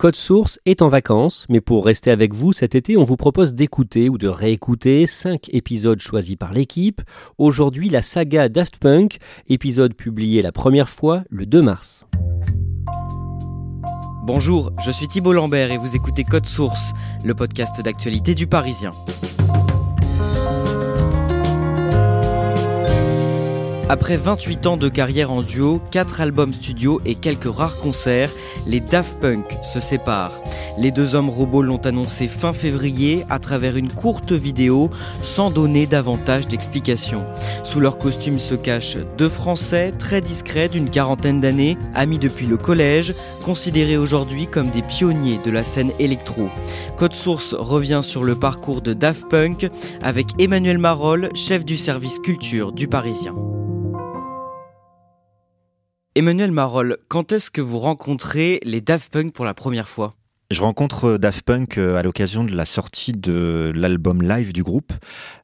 Code Source est en vacances, mais pour rester avec vous cet été, on vous propose d'écouter ou de réécouter 5 épisodes choisis par l'équipe. Aujourd'hui, la saga Daft Punk, épisode publié la première fois le 2 mars. Bonjour, je suis Thibault Lambert et vous écoutez Code Source, le podcast d'actualité du Parisien. Après 28 ans de carrière en duo, 4 albums studio et quelques rares concerts, les Daft Punk se séparent. Les deux hommes robots l'ont annoncé fin février à travers une courte vidéo sans donner davantage d'explications. Sous leur costume se cachent deux Français très discrets d'une quarantaine d'années, amis depuis le collège, considérés aujourd'hui comme des pionniers de la scène électro. Code Source revient sur le parcours de Daft Punk avec Emmanuel Marolle, chef du service culture du Parisien. Emmanuel Marolle, quand est-ce que vous rencontrez les Daft Punk pour la première fois? Je rencontre euh, Daft Punk euh, à l'occasion de la sortie de l'album live du groupe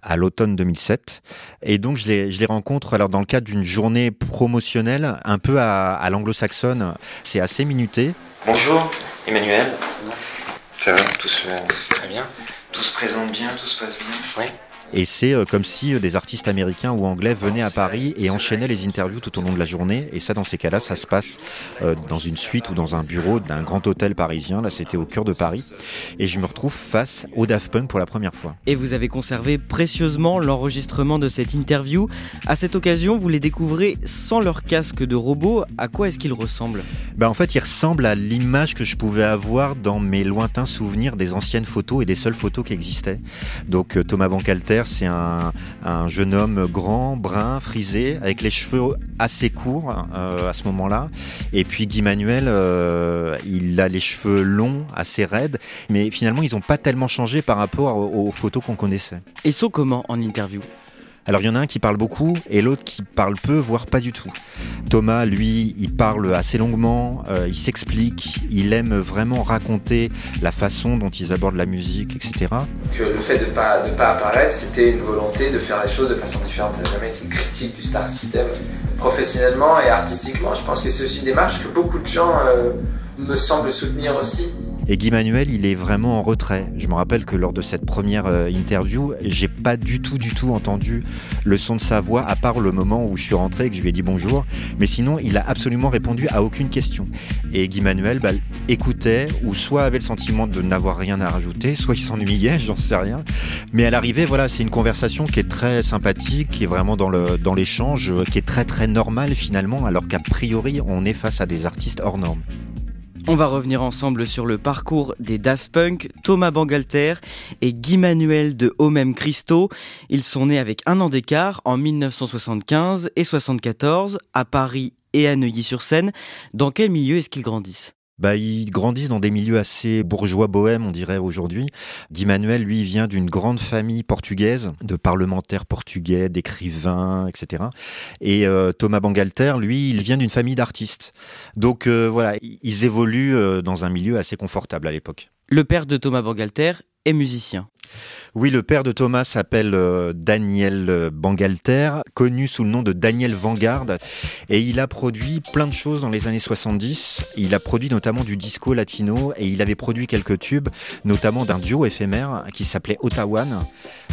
à l'automne 2007. Et donc je les, je les rencontre alors dans le cadre d'une journée promotionnelle un peu à, à l'anglo-saxonne. C'est assez minuté. Bonjour Emmanuel. Ça va? Tout se fait Très bien. Tout se présente bien, tout se passe bien? Oui. Et c'est euh, comme si euh, des artistes américains ou anglais venaient à Paris et enchaînaient les interviews tout au long de la journée. Et ça, dans ces cas-là, ça se passe euh, dans une suite ou dans un bureau d'un grand hôtel parisien. Là, c'était au cœur de Paris. Et je me retrouve face au Daft Punk pour la première fois. Et vous avez conservé précieusement l'enregistrement de cette interview. À cette occasion, vous les découvrez sans leur casque de robot. À quoi est-ce qu'ils ressemblent? Ben, En fait, ils ressemblent à l'image que je pouvais avoir dans mes lointains souvenirs des anciennes photos et des seules photos qui existaient. Donc Thomas C'est un, jeune homme grand, brun, frisé, avec les cheveux assez courts euh, à ce moment-là. Et puis Guy Manuel, euh, il a les cheveux longs, assez raides, mais finalement ils n'ont pas tellement changé par rapport aux, aux photos qu'on connaissait. Et sont comment en interview? Alors il y en a un qui parle beaucoup et l'autre qui parle peu, voire pas du tout. Thomas, lui, il parle assez longuement, euh, il s'explique, il aime vraiment raconter la façon dont ils abordent la musique, etc. Que le fait de pas de pas apparaître, c'était une volonté de faire les choses de façon différente. Ça n'a jamais été une critique du star system. Professionnellement et artistiquement, je pense que c'est aussi une démarche que beaucoup de gens euh, me semblent soutenir aussi. Et Guy Manuel, il est vraiment en retrait. Je me rappelle que lors de cette première euh, interview, j'ai pas du tout, du tout entendu le son de sa voix, à part le moment où je suis rentré et que je lui ai dit bonjour. Mais sinon, il a absolument répondu à aucune question. Et Guy Manuel bah, écoutait, ou soit avait le sentiment de n'avoir rien à rajouter, soit il s'ennuyait, j'en sais rien. Mais à l'arrivée, voilà, c'est une conversation qui est très sympathique, qui est vraiment dans le dans l'échange, qui est très très normale finalement, alors qu'a priori, on est face à des artistes hors normes. On va revenir ensemble sur le parcours des Daft Punk, Thomas Bangalter et Guy Manuel de Homem Christo. Ils sont nés avec un an d'écart en 1975 et 74 à Paris et à Neuilly-sur-Seine. Dans quel milieu est-ce qu'ils grandissent? Bah, ils grandissent dans des milieux assez bourgeois bohèmes, on dirait aujourd'hui. Guy Manuel, lui, vient d'une grande famille portugaise, de parlementaires portugais, d'écrivains, etc. Et euh, Thomas Bangalter, lui, il vient d'une famille d'artistes. Donc euh, voilà, ils évoluent euh, dans un milieu assez confortable à l'époque. Le père de Thomas Bangalter musicien. Oui, le père de Thomas s'appelle euh, Daniel euh, Bangalter, connu sous le nom de Daniel Vanguard, et il a produit plein de choses dans les années 70. Il a produit notamment du disco latino, et il avait produit quelques tubes, notamment d'un duo éphémère qui s'appelait Ottawan.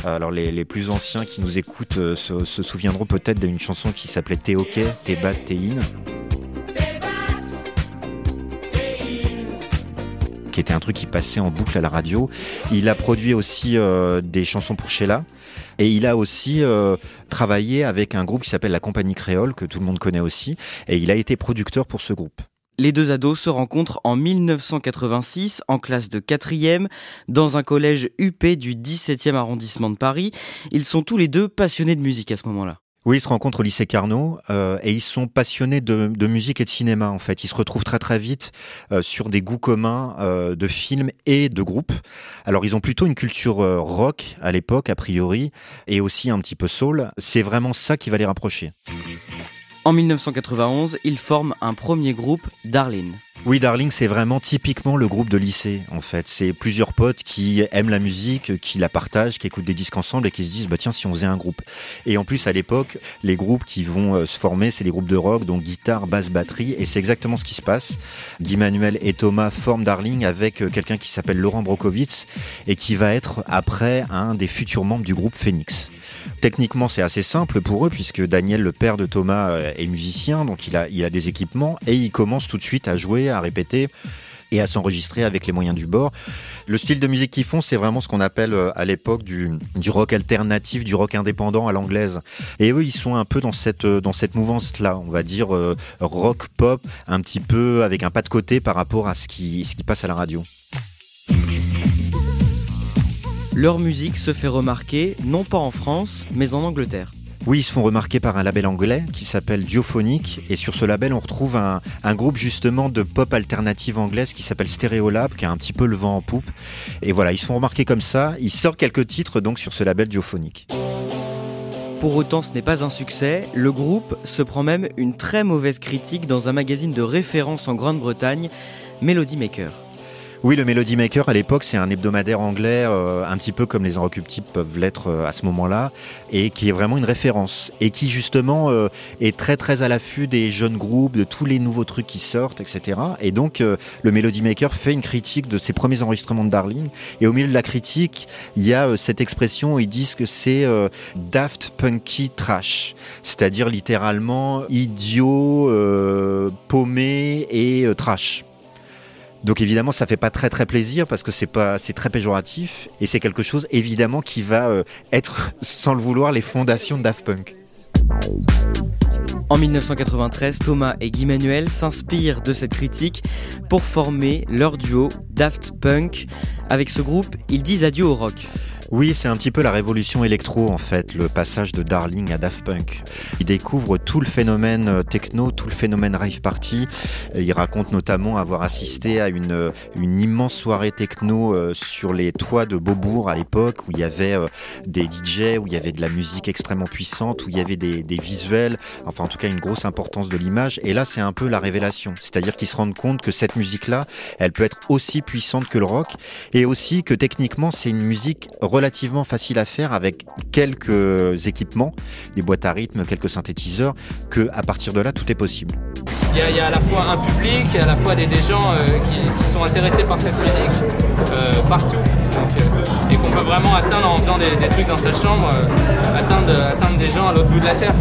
Alors les, plus anciens qui nous écoutent euh, se, souviendront peut-être d'une chanson qui s'appelait Teoke, Tebat, Tein. Qui était un truc qui passait en boucle à la radio. Il a produit aussi euh, des chansons pour Sheila. Et il a aussi euh, travaillé avec un groupe qui s'appelle la Compagnie Créole, que tout le monde connaît aussi. Et il a été producteur pour ce groupe. Les deux ados se rencontrent en 1986 en classe de 4e dans un collège UP du 17e arrondissement de Paris. Ils sont tous les deux passionnés de musique à ce moment-là. Oui, ils se rencontrent au lycée Carnot euh, et ils sont passionnés de, musique et de cinéma en fait. Ils se retrouvent très très vite euh, sur des goûts communs euh, de films et de groupes. Alors ils ont plutôt une culture rock à l'époque a priori et aussi un petit peu soul. C'est vraiment ça qui va les rapprocher. En 1991, ils forment un premier groupe, Darlene. Oui, Darling, c'est vraiment typiquement le groupe de lycée, en fait. C'est plusieurs potes qui aiment la musique, qui la partagent, qui écoutent des disques ensemble et qui se disent, bah tiens, si on faisait un groupe. Et en plus, à l'époque, les groupes qui vont euh, se former, c'est les groupes de rock, donc guitare, basse, batterie, et c'est exactement ce qui se passe. Guy Manuel et Thomas forment Darling avec euh, quelqu'un qui s'appelle Laurent Brokowitz et qui va être après un des futurs membres du groupe Phoenix. Techniquement, c'est assez simple pour eux puisque Daniel, le père de Thomas, euh, est musicien, donc il a, il a des équipements et il commence tout de suite à jouer, à répéter et à s'enregistrer avec les moyens du bord. Le style de musique qu'ils font, c'est vraiment ce qu'on appelle euh, à l'époque du, du rock alternatif, du rock indépendant à l'anglaise. Et eux, ils sont un peu dans cette, euh, dans cette mouvance-là, on va dire rock pop, un petit peu avec un pas de côté par rapport à ce qui, ce qui passe à la radio. Leur musique se fait remarquer non pas en France, mais en Angleterre. Oui, ils se font remarquer par un label anglais qui s'appelle Diophonic. Et sur ce label, on retrouve un, un, groupe justement de pop alternative anglaise qui s'appelle Stereolab, qui a un petit peu le vent en poupe. Et voilà, ils se font remarquer comme ça. Ils sortent quelques titres donc sur ce label Diophonic. Pour autant, ce n'est pas un succès. Le groupe se prend même une très mauvaise critique dans un magazine de référence en Grande-Bretagne, Melody Maker. Oui, le Melody Maker à l'époque, c'est un hebdomadaire anglais, euh, un petit peu comme les Inrecuptibles peuvent l'être euh, à ce moment-là, et qui est vraiment une référence, et qui justement euh, est très très à l'affût des jeunes groupes, de tous les nouveaux trucs qui sortent, etc. Et donc le Melody Maker fait une critique de ses premiers enregistrements de Darling, et au milieu de la critique, il y a cette expression où ils disent que c'est daft punky trash, c'est-à-dire littéralement idiot, paumé et trash. Donc évidemment, ça fait pas très très plaisir parce que c'est pas très péjoratif et c'est quelque chose évidemment qui va euh, être sans le vouloir les fondations de Daft Punk. En 1993, Thomas et Guy Manuel s'inspirent de cette critique pour former leur duo Daft Punk. Avec ce groupe, ils disent adieu au rock. Oui, c'est un petit peu la révolution électro en fait, le passage de Darling à Daft Punk. Il découvre tout le phénomène euh, techno, tout le phénomène rave party. Il raconte notamment avoir assisté à une, euh, une immense soirée techno euh, sur les toits de Beaubourg à l'époque où il y avait des DJ, où il y avait de la musique extrêmement puissante, où il y avait des, des visuels, enfin en tout cas une grosse importance de l'image. Et là, c'est un peu la révélation. C'est-à-dire qu'ils se rendent compte que cette musique-là, elle peut être aussi puissante que le rock et aussi que techniquement, c'est une musique facile à faire avec quelques équipements, des boîtes à rythme, quelques synthétiseurs, que à partir de là, tout est possible. Il y, a, à la fois un public, et à la fois des, gens euh, qui, sont intéressés par cette musique euh, partout. Euh, et qu'on peut vraiment atteindre en faisant des, trucs dans sa chambre, atteindre, des gens à l'autre bout de la Terre.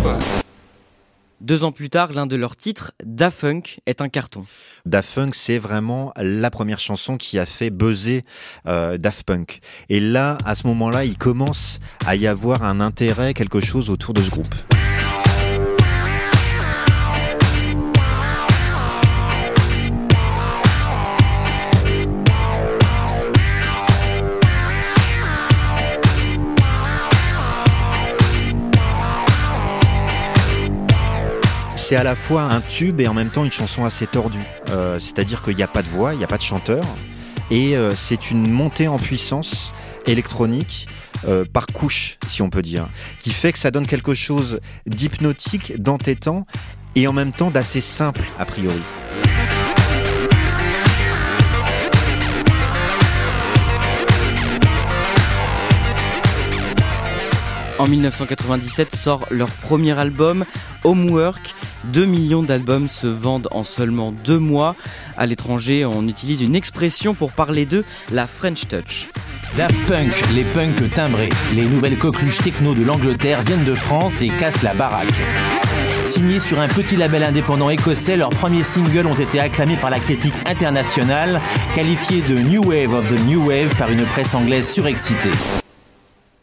Deux ans plus tard, l'un de leurs titres, Da Funk, est un carton. Da Funk, c'est vraiment la première chanson qui a fait buzzer euh, Daft Punk. Et là, à ce moment-là, il commence à y avoir un intérêt, quelque chose autour de ce groupe. C'est à la fois un tube et en même temps une chanson assez tordue. Euh, C'est-à-dire qu'il n'y a pas de voix, il n'y a pas de chanteur. Et euh, c'est une montée en puissance électronique euh, par couche, si on peut dire, qui fait que ça donne quelque chose d'hypnotique, d'entêtant et en même temps d'assez simple a priori. En 1997 sort leur premier album, Homework. 2 millions d'albums se vendent en seulement deux mois. À l'étranger, on utilise une expression pour parler d'eux, la French Touch. Daft Punk, les punks timbrés. Les nouvelles coqueluches techno de l'Angleterre viennent de France et cassent la baraque. Signés sur un petit label indépendant écossais, leurs premiers singles ont été acclamés par la critique internationale, qualifiés de New Wave of the New Wave par une presse anglaise surexcitée.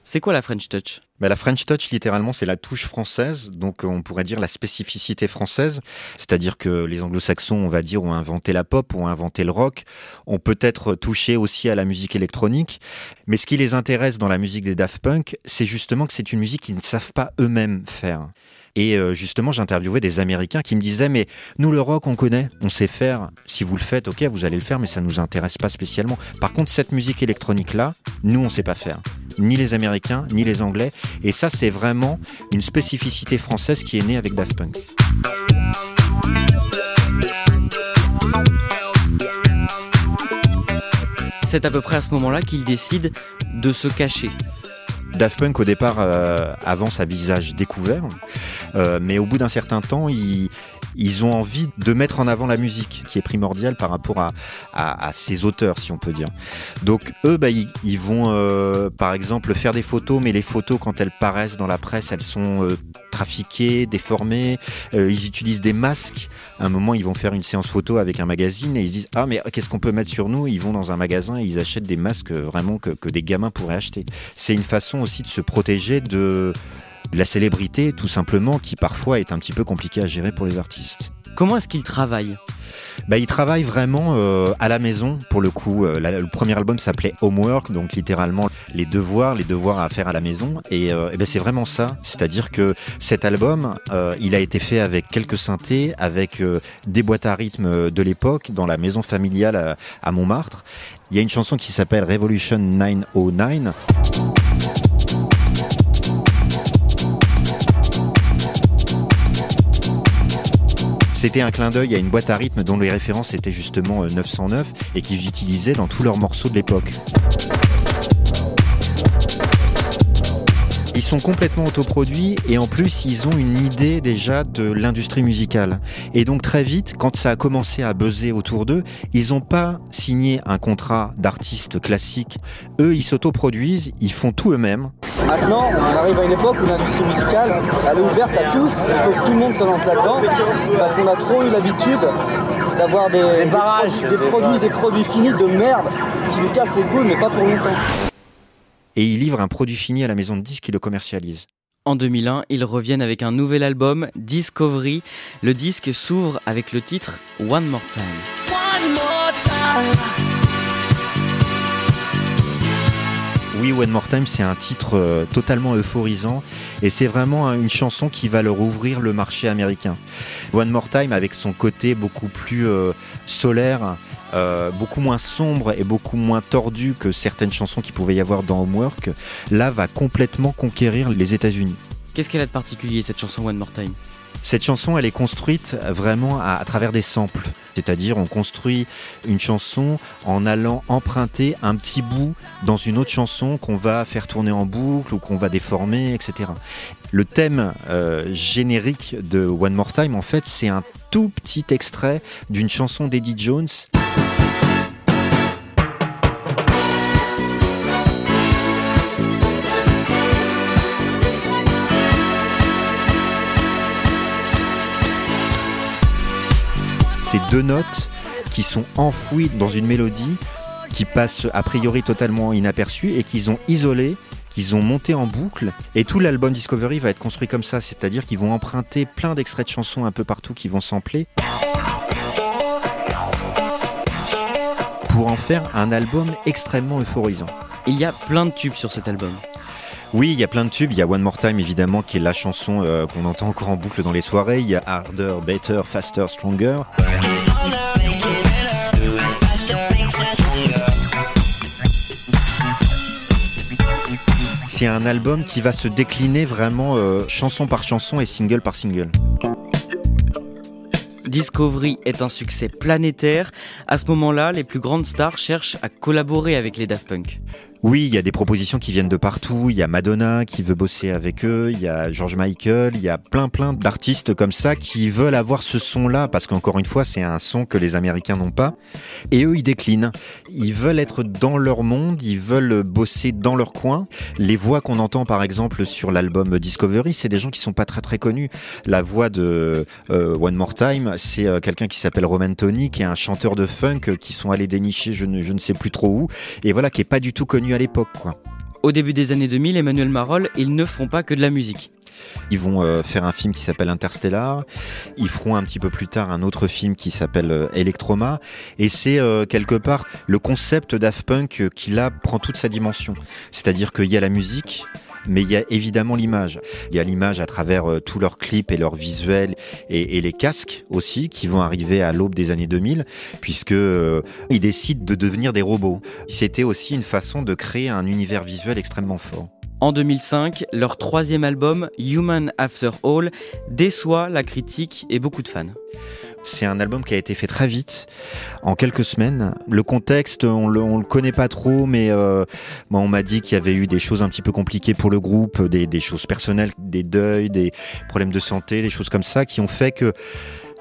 C'est quoi la French Touch? Bah, La French Touch, littéralement, c'est la touche française, donc on pourrait dire la spécificité française, c'est-à-dire que les anglo-saxons, on va dire, ont inventé la pop, ont inventé le rock, ont peut-être touché aussi à la musique électronique, mais ce qui les intéresse dans la musique des Daft Punk, c'est justement que c'est une musique qu'ils ne savent pas eux-mêmes faire. Et euh, justement, j'interviewais des Américains qui me disaient Mais nous, le rock, on connaît, on sait faire. Si vous le faites, ok, vous allez le faire, mais ça ne nous intéresse pas spécialement. Par contre, cette musique électronique-là, nous, on ne sait pas faire. Ni les Américains, ni les Anglais. Et ça, c'est vraiment une spécificité française qui est née avec Daft Punk. C'est à peu près à ce moment-là qu'il décide de se cacher. Daft Punk au départ euh, avance à visage découvert, euh, mais au bout d'un certain temps, ils, ils ont envie de mettre en avant la musique, qui est primordiale par rapport à, à, ces auteurs, si on peut dire. Donc eux, bah, ils, vont euh, par exemple faire des photos, mais les photos, quand elles paraissent dans la presse, elles sont euh, trafiquées, déformées. Euh, ils utilisent des masques. À un moment, ils vont faire une séance photo avec un magazine et ils disent ah mais qu'est-ce qu'on peut mettre sur nous? Ils vont dans un magasin et ils achètent des masques vraiment que, que des gamins pourraient acheter. C'est une façon aussi de se protéger de de la célébrité tout simplement qui parfois est un petit peu compliqué à gérer pour les artistes. Comment est-ce qu'ils travaillent bah, il travaille vraiment euh, à la maison pour le coup. Euh, le premier album s'appelait Homework, donc littéralement les devoirs, les devoirs à faire à la maison. Et, euh, ben c'est vraiment ça. C'est-à-dire que cet album, il a été fait avec quelques synthés, avec des boîtes à rythme de l'époque dans la maison familiale à, à Montmartre. Il y a une chanson qui s'appelle Revolution 909. C'était un clin d'œil à une boîte à rythme dont les références étaient justement 909 euh, et qu'ils utilisaient dans tous leurs morceaux de l'époque. Ils sont complètement autoproduits et en plus ils ont une idée déjà de l'industrie musicale. Et donc très vite, quand ça a commencé à buzzer autour d'eux, ils n'ont pas signé un contrat d'artiste classique. Eux, ils s'autoproduisent, ils font tout eux-mêmes. Maintenant, on arrive à une époque où l'industrie musicale, elle est ouverte à tous. Il faut que tout le monde se lance là-dedans parce qu'on a trop eu l'habitude d'avoir des, des, produits, des produits finis de merde qui nous cassent les couilles, mais pas pour longtemps et ils livrent un produit fini à la maison de disques qui le commercialise. En 2001, ils reviennent avec un nouvel album, Discovery. Le disque s'ouvre avec le titre One More Time. One more time. Oui, One More Time, c'est un titre euh, totalement euphorisant et c'est vraiment une chanson qui va leur ouvrir le marché américain. One More Time, avec son côté beaucoup plus euh, solaire, euh, beaucoup moins sombre et beaucoup moins tordu que certaines chansons qui pouvaient y avoir dans Homework, là va complètement conquérir les États-Unis. Qu'est-ce qu'elle a de particulier cette chanson One More Time? Cette chanson, elle est construite vraiment à, travers des samples. C'est-à-dire, on construit une chanson en allant emprunter un petit bout dans une autre chanson qu'on va faire tourner en boucle ou qu'on va déformer, etc. Le thème euh, générique de One More Time, en fait, c'est un tout petit extrait d'une chanson d'Eddie Jones. Ces deux notes qui sont enfouies dans une mélodie qui passe a priori totalement inaperçue et qu'ils ont isolé qu'ils ont monté en boucle et tout l'album Discovery va être construit comme ça, c'est-à-dire qu'ils vont emprunter plein d'extraits de chansons un peu partout qui vont sampler pour en faire un album extrêmement euphorisant. Il y a plein de tubes sur cet album. Oui, il y a plein de tubes. Il y a One More Time, évidemment, qui est la chanson euh, qu'on entend encore en boucle dans les soirées. Il y a Harder, Better, Faster, Stronger. C'est un album qui va se décliner vraiment euh, chanson par chanson et single par single. Discovery est un succès planétaire. À ce moment-là, les plus grandes stars cherchent à collaborer avec les Daft Punk. Oui, il y a des propositions qui viennent de partout. Il y a Madonna qui veut bosser avec eux. Il y a George Michael. Il y a plein plein d'artistes comme ça qui veulent avoir ce son-là parce qu'encore une fois, c'est un son que les Américains n'ont pas. Et eux, ils déclinent. Ils veulent être dans leur monde. Ils veulent bosser dans leur coin. Les voix qu'on entend, par exemple, sur l'album Discovery, c'est des gens qui sont pas très très connus. La voix de euh, One More Time, c'est euh, quelqu'un qui s'appelle Roman Tony, qui est un chanteur de funk qui sont allés dénicher je ne, je ne sais plus trop où. Et voilà, qui est pas du tout connu à l'époque. Au début des années 2000, Emmanuel Marol, ils ne font pas que de la musique. Ils vont euh, faire un film qui s'appelle Interstellar. Ils feront un petit peu plus tard un autre film qui s'appelle euh, Electroma. Et c'est euh, quelque part le concept Daft Punk qui là prend toute sa dimension. C'est-à-dire qu'il y a la musique, mais il y a évidemment l'image. Il y a l'image à travers euh, tous leurs clips et leurs visuels et, les casques aussi qui vont arriver à l'aube des années 2000 puisque euh, ils décident de devenir des robots. C'était aussi une façon de créer un univers visuel extrêmement fort. En 2005, leur troisième album, Human After All, déçoit la critique et beaucoup de fans. C'est un album qui a été fait très vite, en quelques semaines. Le contexte, on le, le connaît pas trop, mais euh, on m'a dit qu'il y avait eu des choses un petit peu compliquées pour le groupe, des, choses personnelles, des deuils, des problèmes de santé, des choses comme ça, qui ont fait que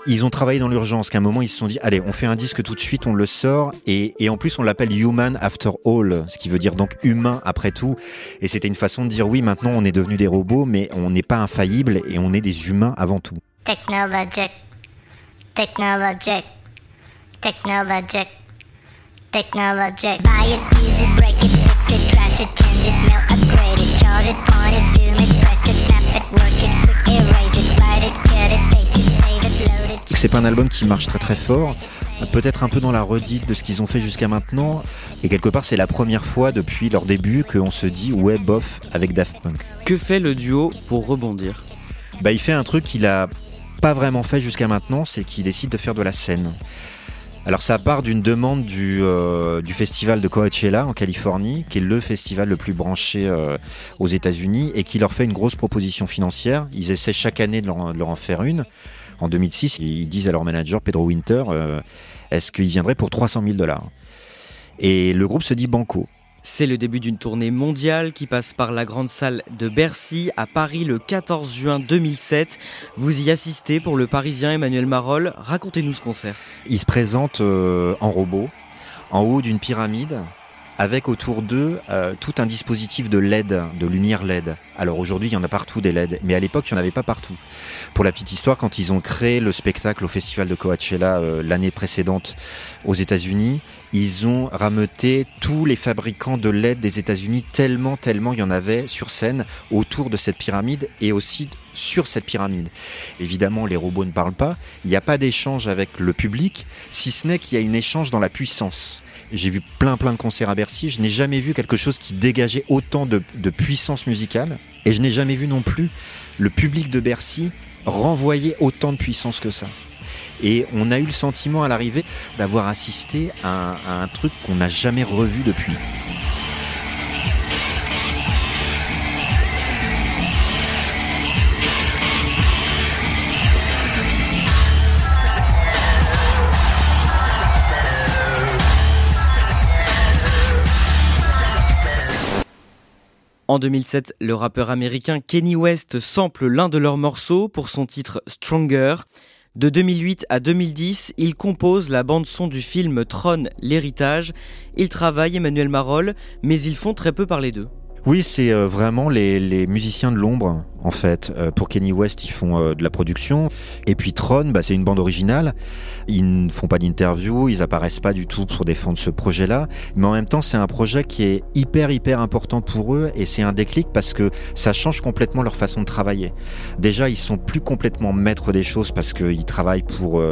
ils ont travaillé dans l'urgence, qu'à un moment ils se sont dit, allez, on fait un disque tout de suite, on le sort, et, en plus on l'appelle Human After All, ce qui veut dire donc humain après tout. Et c'était une façon de dire, oui, maintenant on est devenus des robots, mais on n'est pas infaillible et on est des humains avant tout. Technologic. Technologic. Technologic. Buy it, use it, break it, fix it, crash it, change it, melt, upgrade it, charge it, point it, zoom it, press it, snap it, work it, quick erase it, write it, cut it, paste it, save it, load it. C'est pas un album qui marche très très fort, peut-être un peu dans la redite de ce qu'ils ont fait jusqu'à maintenant, et quelque part c'est la première fois depuis leur début qu'on se dit ouais bof avec Daft Punk. Que fait le duo pour rebondir? Bah il fait un truc qu'il a pas vraiment fait jusqu'à maintenant, c'est qu'il décide de faire de la scène. Alors ça part d'une demande du, euh, du festival de Coachella en Californie, qui est le festival le plus branché euh, aux États-Unis, et qui leur fait une grosse proposition financière. Ils essaient chaque année de leur, en faire une. En 2006, ils disent à leur manager Pedro Winter, euh, est-ce qu'ils viendraient pour 300 000 dollars? Et le groupe se dit banco. C'est le début d'une tournée mondiale qui passe par la grande salle de Bercy à Paris le 14 juin 2007. Vous y assistez pour le Parisien Emmanuel Marolle. Racontez-nous ce concert. Ils se présentent euh, en robot, en haut d'une pyramide, avec autour d'eux euh, tout un dispositif de LED, de lumière LED. Alors aujourd'hui, il y en a partout des LED, mais à l'époque, il n'y en avait pas partout. Pour la petite histoire, quand ils ont créé le spectacle au festival de Coachella euh, l'année précédente aux États-Unis, ils ont rameuté tous les fabricants de LED des États-Unis tellement, tellement il y en avait sur scène autour de cette pyramide et aussi sur cette pyramide. Évidemment, les robots ne parlent pas. Il n'y a pas d'échange avec le public, si ce n'est qu'il y a une échange dans la puissance. J'ai vu plein plein de concerts à Bercy. Je n'ai jamais vu quelque chose qui dégageait autant de, puissance musicale. Et je n'ai jamais vu non plus le public de Bercy renvoyer autant de puissance que ça. Et on a eu le sentiment à l'arrivée d'avoir assisté à un truc qu'on n'a jamais revu depuis. En 2007, le rappeur américain Kenny West sample l'un de leurs morceaux pour son titre Stronger. De 2008 à 2010, il compose la bande-son du film Tron, l'héritage. Il travaille Emmanuel Marolle, mais ils font très peu parler d'eux. Oui, c'est euh, vraiment les, les, musiciens de l'ombre, en fait. Euh, pour Kenny West, ils font euh, de la production. Et puis Tron, bah, c'est une bande originale. Ils ne font pas d'interview, ils apparaissent pas du tout pour défendre ce projet-là. Mais en même temps, c'est un projet qui est hyper, hyper important pour eux. Et c'est un déclic parce que ça change complètement leur façon de travailler. Déjà, ils sont plus complètement maîtres des choses parce qu'ils travaillent pour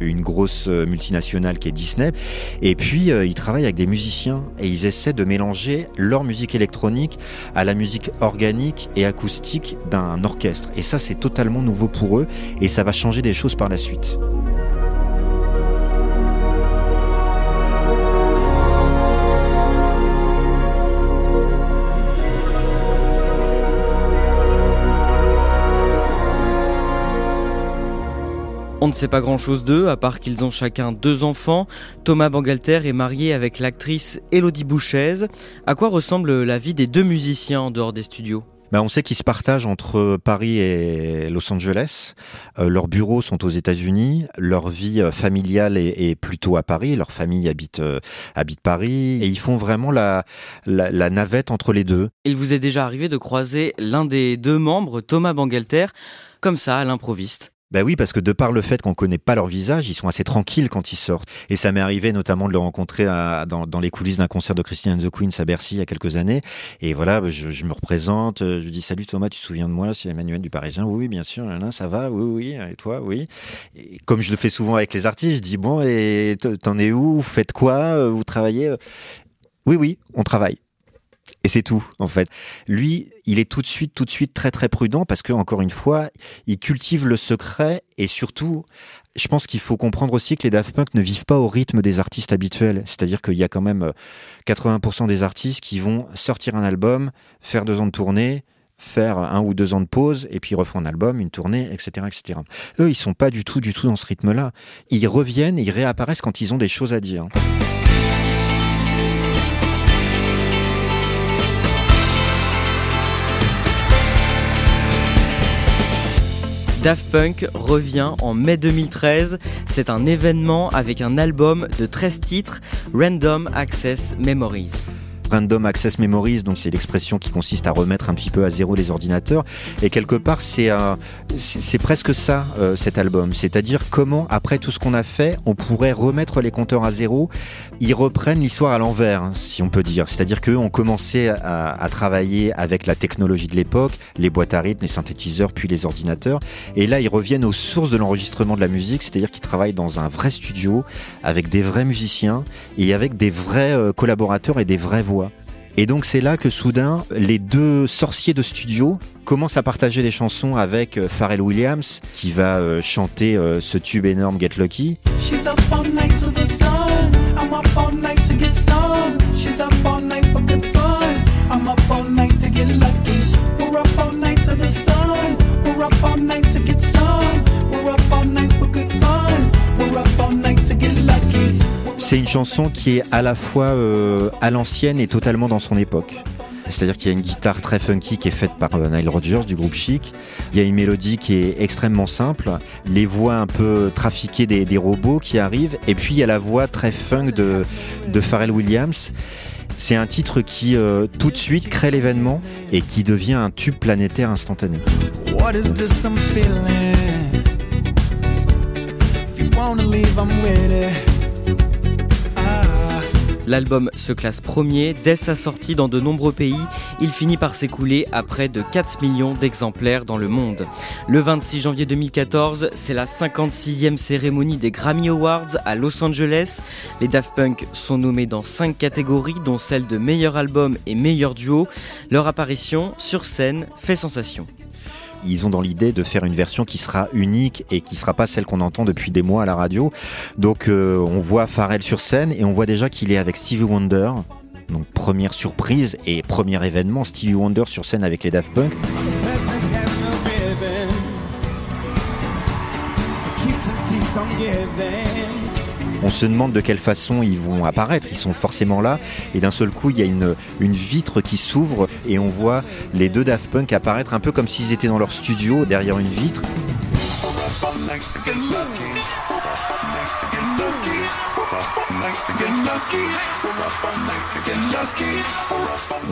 une grosse multinationale qui est Disney. Et puis, ils travaillent avec des musiciens et ils essaient de mélanger leur musique électronique à la musique organique et acoustique d'un orchestre. Et ça, c'est totalement nouveau pour eux et ça va changer des choses par la suite. On ne sait pas grand-chose d'eux, à part qu'ils ont chacun deux enfants. Thomas Bangalter est marié avec l'actrice Elodie Bouchez. À quoi ressemble la vie des deux musiciens en dehors des studios? Ben, on sait qu'ils se partagent entre Paris et Los Angeles. Euh, leurs bureaux sont aux États-Unis. Leur vie euh, familiale est, plutôt à Paris. Leur famille habite, euh, Paris. Et ils font vraiment la, la, navette entre les deux. Il vous est déjà arrivé de croiser l'un des deux membres, Thomas Bangalter, comme ça, à l'improviste ben oui, parce que de par le fait qu'on connaît pas leur visage, ils sont assez tranquilles quand ils sortent. Et ça m'est arrivé notamment de le rencontrer dans, les coulisses d'un concert de Christian and the Queens à Bercy il y a quelques années. Et voilà, je, me représente, je dis salut Thomas, tu te souviens de moi C'est Emmanuel du Parisien. Oui, bien sûr. Là, ça va Oui, oui. Et toi Oui. Et comme je le fais souvent avec les artistes, je dis bon, et t'en es où? Vous faites quoi? Vous travaillez? Oui, oui, on travaille. Et c'est tout, en fait. Lui, il est tout de suite, tout de suite très, très prudent parce que, encore une fois, il cultive le secret et surtout, je pense qu'il faut comprendre aussi que les Daft Punk ne vivent pas au rythme des artistes habituels. C'est-à-dire qu'il y a quand même 80% des artistes qui vont sortir un album, faire deux ans de tournée, faire un ou deux ans de pause et puis refont un album, une tournée, etc., etc. Eux, ils sont pas du tout, du tout dans ce rythme-là. Ils reviennent, ils réapparaissent quand ils ont des choses à dire. Daft Punk revient en mai 2013. C'est un événement avec un album de 13 titres, Random Access Memories. Random Access Memories, donc c'est l'expression qui consiste à remettre un petit peu à zéro les ordinateurs. Et quelque part, c'est presque ça, euh, cet album. C'est-à-dire comment, après tout ce qu'on a fait, on pourrait remettre les compteurs à zéro. Ils reprennent l'histoire à l'envers, hein, si on peut dire. C'est-à-dire qu'eux ont commencé à, à, travailler avec la technologie de l'époque, les boîtes à rythme, les synthétiseurs, puis les ordinateurs. Et là, ils reviennent aux sources de l'enregistrement de la musique, c'est-à-dire qu'ils travaillent dans un vrai studio, avec des vrais musiciens et avec des vrais euh, collaborateurs et des vraies voix. Et donc c'est là que soudain, les deux sorciers de studio commencent à partager des chansons avec euh, Pharrell Williams, qui va euh, chanter euh, ce tube énorme Get Lucky. C'est une chanson qui est à la fois euh, à l'ancienne et totalement dans son époque. C'est-à-dire qu'il y a une guitare très funky qui est faite par euh, Nile Rodgers du groupe Chic. Il y a une mélodie qui est extrêmement simple, les voix un peu trafiquées des, robots qui arrivent, et puis il y a la voix très funk de, Pharrell Williams. C'est un titre qui euh, tout de suite crée l'événement et qui devient un tube planétaire instantané. L'album se classe premier. Dès sa sortie dans de nombreux pays, il finit par s'écouler à près de 4 millions d'exemplaires dans le monde. Le 26 janvier 2014, c'est la 56e cérémonie des Grammy Awards à Los Angeles. Les Daft Punk sont nommés dans 5 catégories, dont celle de meilleur album et meilleur duo. Leur apparition sur scène fait sensation ils ont dans l'idée de faire une version qui sera unique et qui sera pas celle qu'on entend depuis des mois à la radio. Donc euh, on voit Pharrell sur scène et on voit déjà qu'il est avec Stevie Wonder. Donc première surprise et premier événement, Stevie Wonder sur scène avec les Daft Punk. On se demande de quelle façon ils vont apparaître. Ils sont forcément là. Et d'un seul coup, il y a une, vitre qui s'ouvre et on voit les deux Daft Punk apparaître un peu comme s'ils étaient dans leur studio derrière une vitre.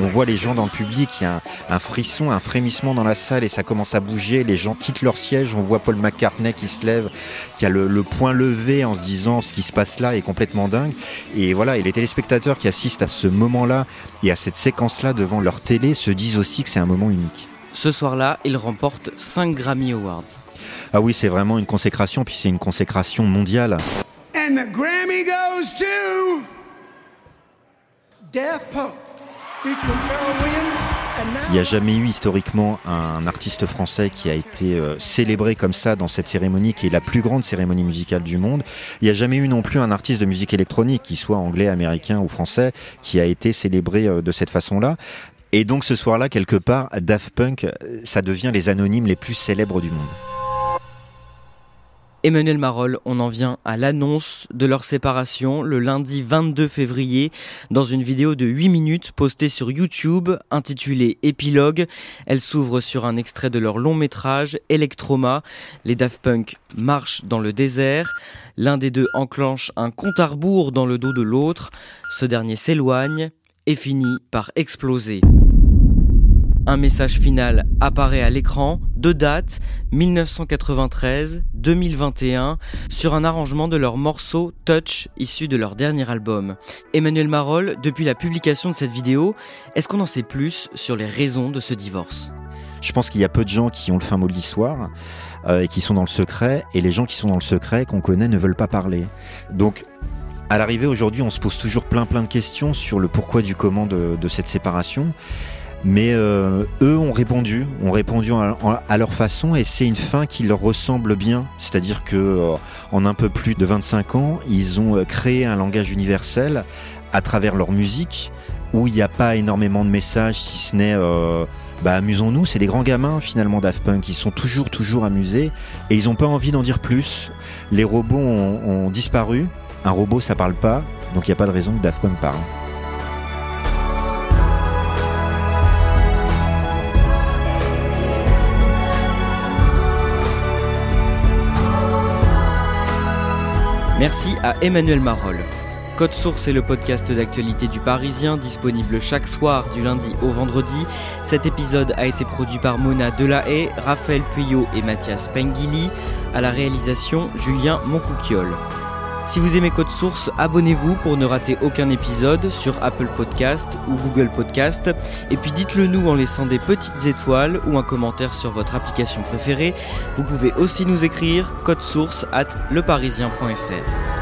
On voit les gens dans le public, il y a un, frisson, un frémissement dans la salle et ça commence à bouger. Les gens quittent leur siège. On voit Paul McCartney qui se lève, qui a le, le point levé en se disant ce qui se passe là est complètement dingue. Et voilà, et les téléspectateurs qui assistent à ce moment-là et à cette séquence-là devant leur télé se disent aussi que c'est un moment unique. Ce soir-là, il remporte 5 Grammy Awards. Ah oui, c'est vraiment une consécration, puis c'est une consécration mondiale. And the Grammy goes to Punk. Il n'y a jamais eu historiquement un artiste français qui a été euh, célébré comme ça dans cette cérémonie qui est la plus grande cérémonie musicale du monde. Il n'y a jamais eu non plus un artiste de musique électronique, qui soit anglais, américain ou français, qui a été célébré euh, de cette façon-là. Et donc ce soir-là, quelque part, Daft Punk, euh, ça devient les anonymes les plus célèbres du monde. Emmanuel Marol, on en vient à l'annonce de leur séparation le lundi 22 février dans une vidéo de 8 minutes postée sur YouTube intitulée Épilogue. Elle s'ouvre sur un extrait de leur long métrage Electroma. Les Daft Punk marchent dans le désert. L'un des deux enclenche un compte à rebours dans le dos de l'autre. Ce dernier s'éloigne et finit par exploser. Un message final apparaît à l'écran, deux dates, 1993-2021, sur un arrangement de leur morceau Touch issu de leur dernier album. Emmanuel Marol, depuis la publication de cette vidéo, est-ce qu'on en sait plus sur les raisons de ce divorce? Je pense qu'il y a peu de gens qui ont le fin mot de l'histoire. Euh, et qui sont dans le secret, et les gens qui sont dans le secret qu'on connaît ne veulent pas parler. Donc à l'arrivée aujourd'hui, on se pose toujours plein plein de questions sur le pourquoi du comment de, de cette séparation. Mais euh, eux ont répondu, ont répondu à, leur façon et c'est une fin qui leur ressemble bien. C'est-à-dire que euh, en un peu plus de 25 ans, ils ont euh, créé un langage universel à travers leur musique où il n'y a pas énormément de messages, si ce n'est bah amusons-nous, c'est des grands gamins finalement Daft Punk, ils sont toujours toujours amusés et ils n'ont pas envie d'en dire plus. Les robots ont, ont disparu, un robot ça parle pas, donc il n'y a pas de raison que Daft Punk parle. Merci à Emmanuel Marolle. Code Source est le podcast d'actualité du Parisien, disponible chaque soir du lundi au vendredi. Cet épisode a été produit par Mona Delahaye, Raphaël Puyot et Mathias Pengili. À la réalisation, Julien Moncouquiole. Si vous aimez Code Source, abonnez-vous pour ne rater aucun épisode sur Apple Podcast ou Google Podcast. Et puis dites-le nous en laissant des petites étoiles ou un commentaire sur votre application préférée. Vous pouvez aussi nous écrire source at leparisien.fr.